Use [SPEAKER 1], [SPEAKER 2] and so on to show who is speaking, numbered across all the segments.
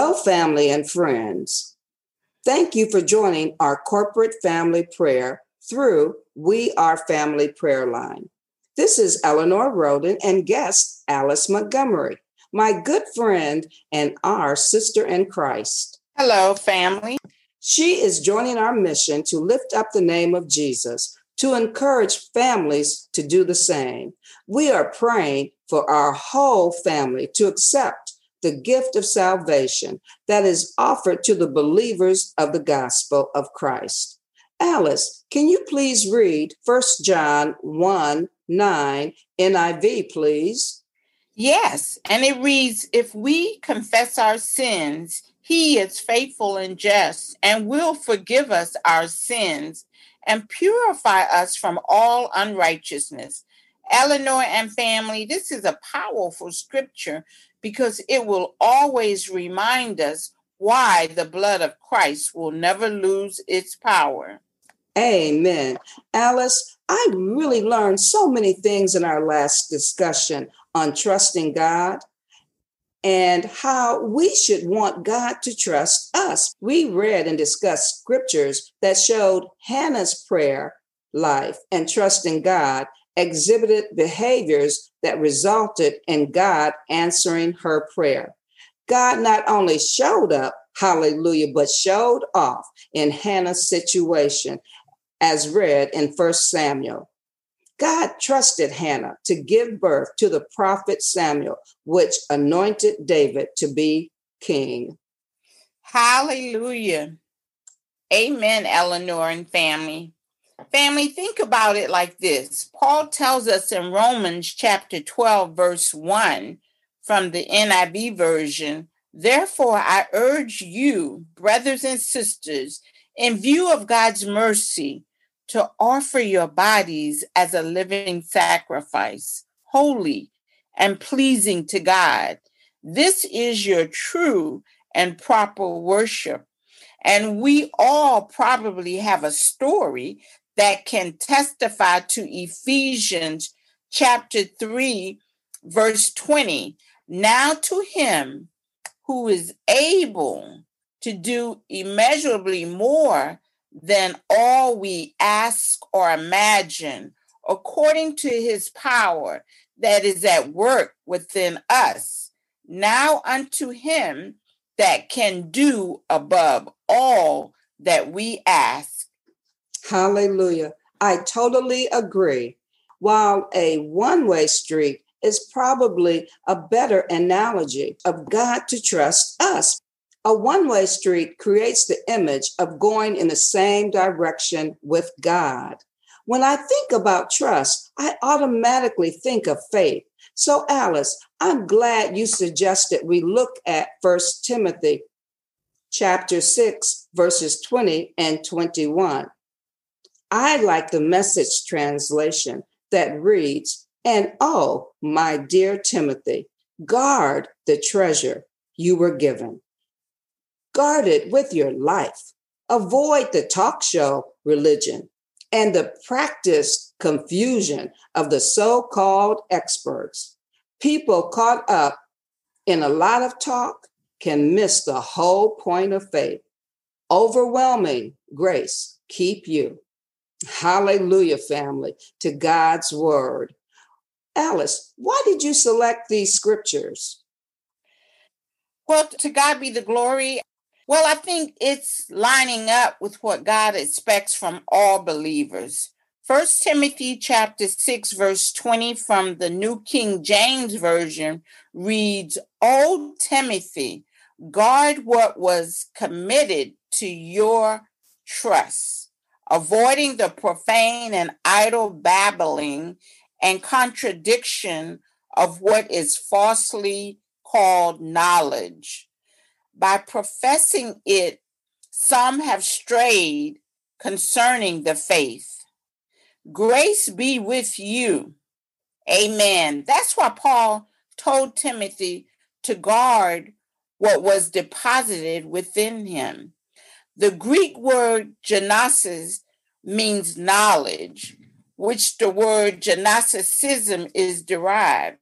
[SPEAKER 1] Hello, family and friends. Thank you for joining our corporate family prayer through We Are Family Prayer Line. This is Eleanor Roden and guest Alice Montgomery, my good friend and our sister in Christ.
[SPEAKER 2] Hello, family.
[SPEAKER 1] She is joining our mission to lift up the name of Jesus, to encourage families to do the same. We are praying for our whole family to accept the gift of salvation that is offered to the believers of the gospel of Christ. Alice, can you please read 1 John 1 9 NIV, please?
[SPEAKER 2] Yes, and it reads If we confess our sins, he is faithful and just and will forgive us our sins and purify us from all unrighteousness. Eleanor and family, this is a powerful scripture because it will always remind us why the blood of Christ will never lose its power.
[SPEAKER 1] Amen. Alice, I really learned so many things in our last discussion on trusting God and how we should want God to trust us. We read and discussed scriptures that showed Hannah's prayer life and trusting God exhibited behaviors that resulted in God answering her prayer. God not only showed up, hallelujah, but showed off in Hannah's situation, as read in 1 Samuel. God trusted Hannah to give birth to the prophet Samuel, which anointed David to be king.
[SPEAKER 2] Hallelujah. Amen, Eleanor and family. Family, think about it like this. Paul tells us in Romans chapter 12, verse 1 from the NIV version, Therefore, I urge you, brothers and sisters, in view of God's mercy, to offer your bodies as a living sacrifice, holy and pleasing to God. This is your true and proper worship. And we all probably have a story that can testify to Ephesians chapter 3, verse 20. Now to him who is able to do immeasurably more than all we ask or imagine, according to his power that is at work within us. Now unto him that can do above all that we ask
[SPEAKER 1] Hallelujah. I totally agree. While a one way street is probably a better analogy of God to trust us. A one way street creates the image of going in the same direction with God. When I think about trust, I automatically think of faith. So, Alice, I'm glad you suggested we look at First Timothy chapter 6, verses 20 and 21. I like the message translation that reads, And oh, my dear Timothy, guard the treasure you were given. Guard it with your life. Avoid the talk show religion and the practiced confusion of the so called experts. People caught up in a lot of talk can miss the whole point of faith. Overwhelming grace keep you. Hallelujah, family, to God's word. Alice, why did you select these scriptures?
[SPEAKER 2] Well, to God be the glory. Well, I think it's lining up with what God expects from all believers. First Timothy chapter 6 verse 20 from the New King James version reads, "O Timothy, guard what was committed to your trust." Avoiding the profane and idle babbling and contradiction of what is falsely called knowledge. By professing it, some have strayed concerning the faith. Grace be with you. Amen. That's why Paul told Timothy to guard what was deposited within him. The Greek word genosis means knowledge, which the word genosticism is derived.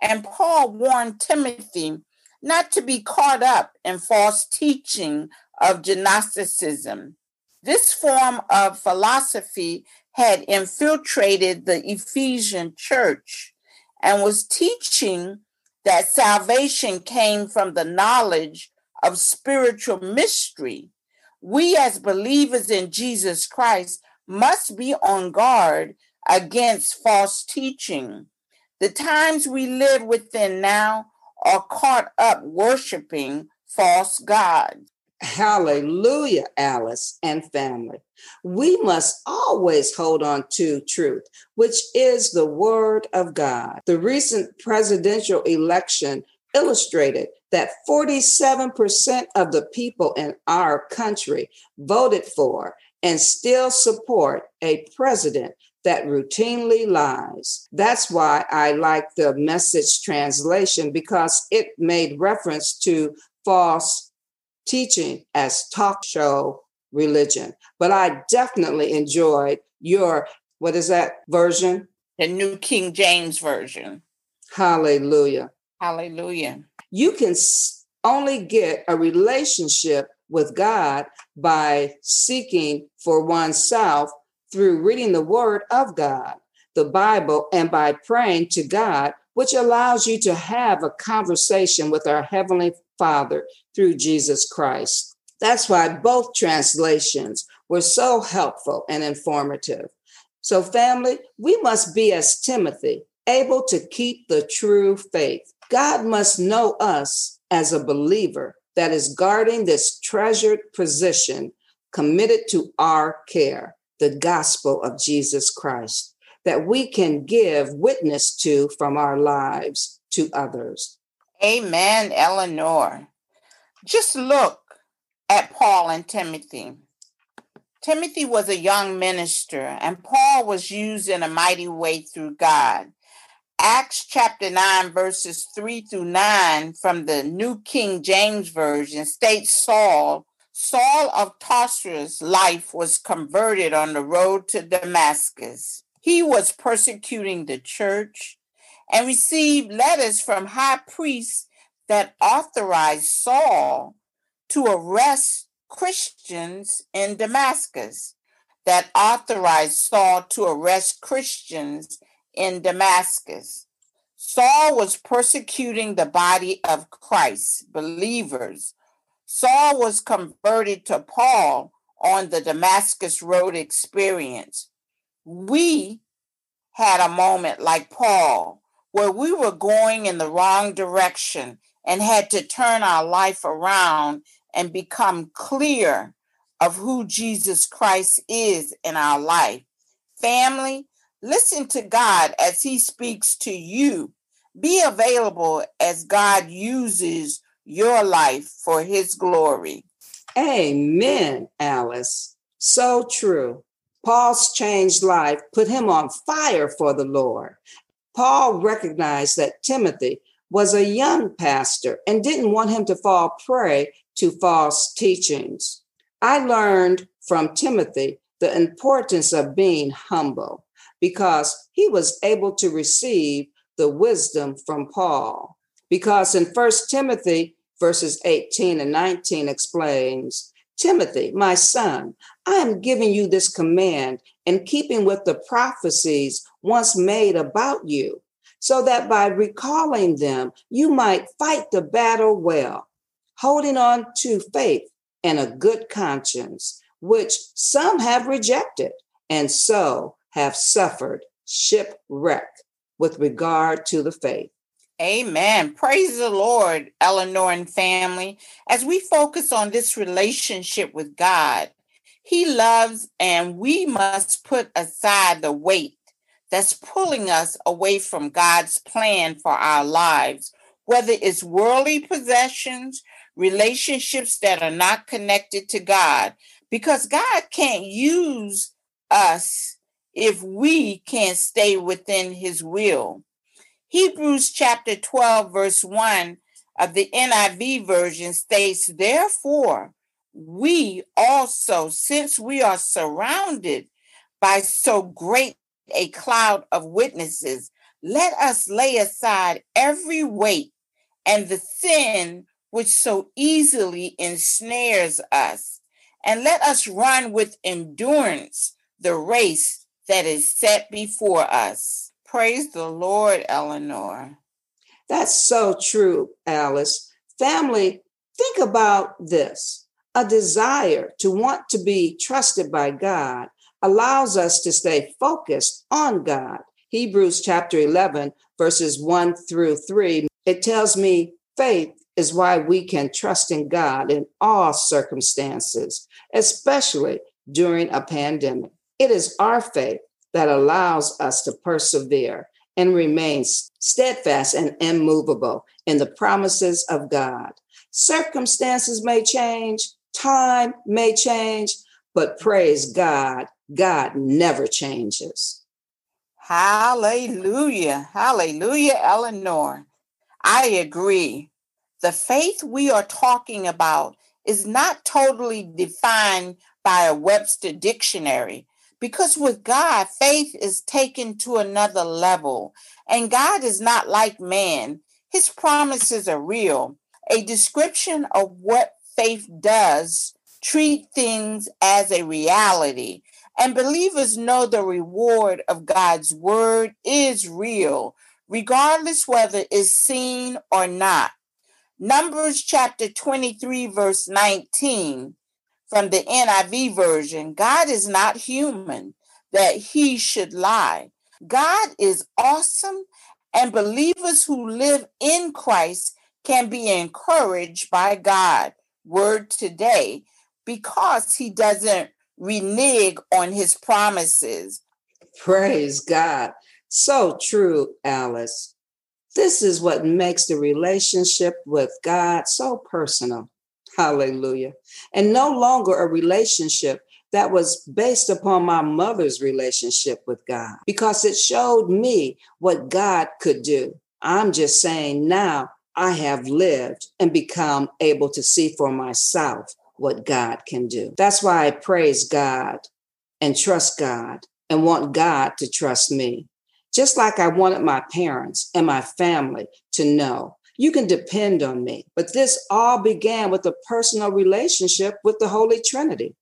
[SPEAKER 2] And Paul warned Timothy not to be caught up in false teaching of Gnosticism. This form of philosophy had infiltrated the Ephesian church and was teaching that salvation came from the knowledge of spiritual mystery. We, as believers in Jesus Christ, must be on guard against false teaching. The times we live within now are caught up worshiping false gods.
[SPEAKER 1] Hallelujah, Alice and family. We must always hold on to truth, which is the word of God. The recent presidential election illustrated that 47% of the people in our country voted for and still support a president that routinely lies. That's why I like the message translation because it made reference to false teaching as talk show religion. But I definitely enjoyed your, what is that version?
[SPEAKER 2] The New King James Version.
[SPEAKER 1] Hallelujah.
[SPEAKER 2] Hallelujah.
[SPEAKER 1] You can only get a relationship with God by seeking for oneself through reading the Word of God, the Bible, and by praying to God, which allows you to have a conversation with our Heavenly Father through Jesus Christ. That's why both translations were so helpful and informative. So, family, we must be as Timothy, able to keep the true faith. God must know us as a believer that is guarding this treasured position committed to our care the gospel of Jesus Christ that we can give witness to from our lives to others.
[SPEAKER 2] Amen, Eleanor. Just look at Paul and Timothy. Timothy was a young minister, and Paul was used in a mighty way through God. Acts chapter 9, verses 3 through 9 from the New King James Version states Saul Saul of Tarsus' life was converted on the road to Damascus. He was persecuting the church and received letters from high priests that authorized Saul to arrest Christians in Damascus. That authorized Saul to arrest Christians in Damascus. Saul was persecuting the body of Christ, believers Saul was converted to Paul on the Damascus Road experience. We had a moment like Paul where we were going in the wrong direction and had to turn our life around and become clear of who Jesus Christ is in our life. Family, listen to God as He speaks to you. Be available as God uses your life for his glory.
[SPEAKER 1] Amen, Alice. So true. Paul's changed life put him on fire for the Lord. Paul recognized that Timothy was a young pastor and didn't want him to fall prey to false teachings. I learned from Timothy the importance of being humble because he was able to receive the wisdom from Paul. Because in First Timothy verses 18 and 19 explains Timothy, my son, I am giving you this command in keeping with the prophecies once made about you, so that by recalling them, you might fight the battle well, holding on to faith and a good conscience, which some have rejected and so have suffered shipwreck with regard to the faith.
[SPEAKER 2] Amen. Praise the Lord, Eleanor and family. As we focus on this relationship with God, He loves, and we must put aside the weight that's pulling us away from God's plan for our lives, whether it's worldly possessions, relationships that are not connected to God, because God can't use us if we can't stay within His will. Hebrews chapter 12, verse 1 of the NIV version states, Therefore, we also, since we are surrounded by so great a cloud of witnesses, let us lay aside every weight and the sin which so easily ensnares us. And let us run with endurance the race that is set before us. Praise the Lord, Eleanor.
[SPEAKER 1] That's so true, Alice. Family, think about this. A desire to want to be trusted by God allows us to stay focused on God. Hebrews chapter 11, verses 1 through 3, it tells me faith is why we can trust in God in all circumstances, especially during a pandemic. It is our faith that allows us to persevere and remain steadfast and immovable in the promises of God. Circumstances may change, time may change, but praise God, God never changes.
[SPEAKER 2] Hallelujah. Hallelujah, Eleanor. I agree. The faith we are talking about is not totally defined by a Webster dictionary because with God, faith is taken to another level. And God is not like man, His promises are real. A description of what faith does treat things as a reality. And believers know the reward of God's word is real, regardless whether it's seen or not. Numbers chapter 23, verse 19 from the NIV version God is not human that he should lie. God is awesome, and believers who live in Christ can be encouraged by God. Word today, because he doesn't renege on his promises.
[SPEAKER 1] Praise God. So true, Alice. This is what makes the relationship with God so personal. Hallelujah. And no longer a relationship that was based upon my mother's relationship with God because it showed me what God could do. I'm just saying now I have lived and become able to see for myself what God can do. That's why I praise God and trust God and want God to trust me. Just like I wanted my parents and my family to know you can depend on me. But this all began with a personal relationship with the Holy Trinity.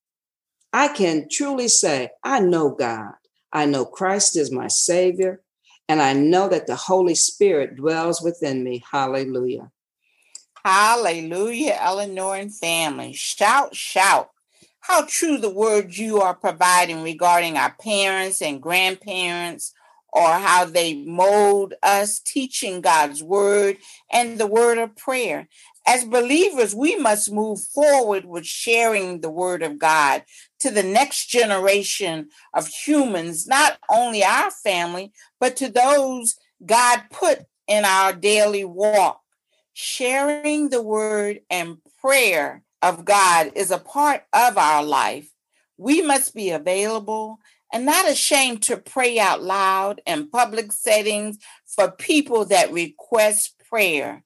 [SPEAKER 1] I can truly say, I know God. I know Christ is my Savior, and I know that the Holy Spirit dwells within me. Hallelujah.
[SPEAKER 2] Hallelujah, Eleanor and family. Shout, shout. How true the words you are providing regarding our parents and grandparents, or how they mold us, teaching God's word and the word of prayer. As believers, we must move forward with sharing the word of God to the next generation of humans, not only our family, but to those God put in our daily walk. Sharing the word and prayer of God is a part of our life. We must be available and not ashamed to pray out loud in public settings for people that request prayer.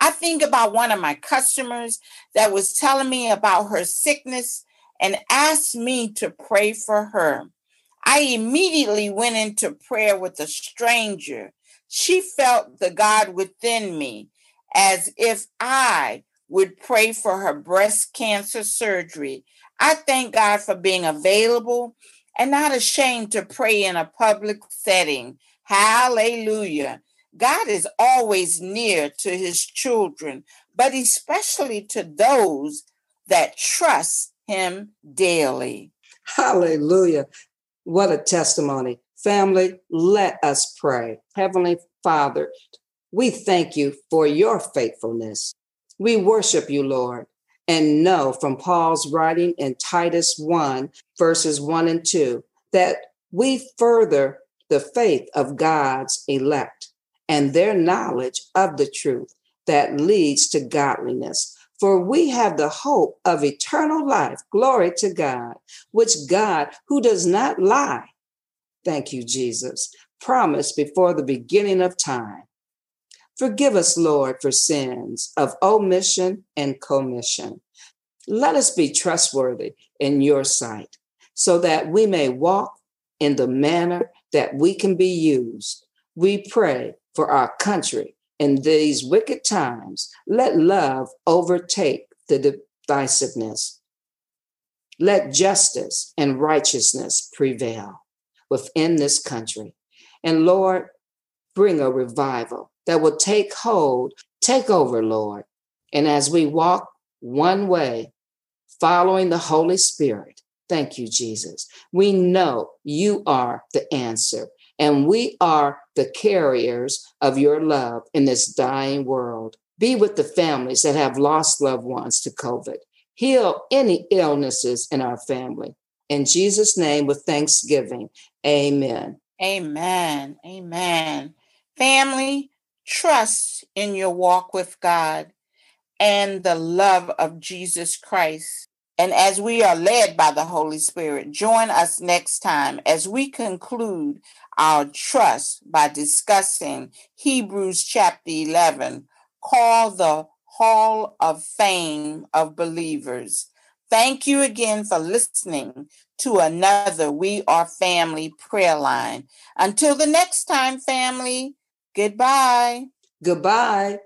[SPEAKER 2] I think about one of my customers that was telling me about her sickness and asked me to pray for her. I immediately went into prayer with a stranger. She felt the God within me as if I would pray for her breast cancer surgery. I thank God for being available and not ashamed to pray in a public setting. Hallelujah. God is always near to his children, but especially to those that trust him daily.
[SPEAKER 1] Hallelujah. What a testimony. Family, let us pray. Heavenly Father, we thank you for your faithfulness. We worship you, Lord and know from Paul's writing in Titus 1, verses 1 and 2, that we further the faith of God's elect and their knowledge of the truth that leads to godliness. For we have the hope of eternal life, glory to God, which God, who does not lie, thank you, Jesus, promised before the beginning of time. Forgive us, Lord, for sins of omission and commission. Let us be trustworthy in your sight so that we may walk in the manner that we can be used. We pray for our country In these wicked times, let love overtake the divisiveness. Let justice and righteousness prevail within this country. And Lord, bring a revival that will take hold, take over, Lord. And as we walk one way, following the Holy Spirit, thank you, Jesus. We know you are the answer, and we are the carriers of your love in this dying world. Be with the families that have lost loved ones to COVID. Heal any illnesses in our family. In Jesus' name, with thanksgiving, amen.
[SPEAKER 2] Amen. Amen. Family, trust in your walk with God and the love of Jesus Christ. And as we are led by the Holy Spirit, join us next time as we conclude our trust by discussing Hebrews chapter 11, called the Hall of Fame of Believers. Thank you again for listening to another We Are Family prayer line. Until the next time, family, goodbye.
[SPEAKER 1] Goodbye.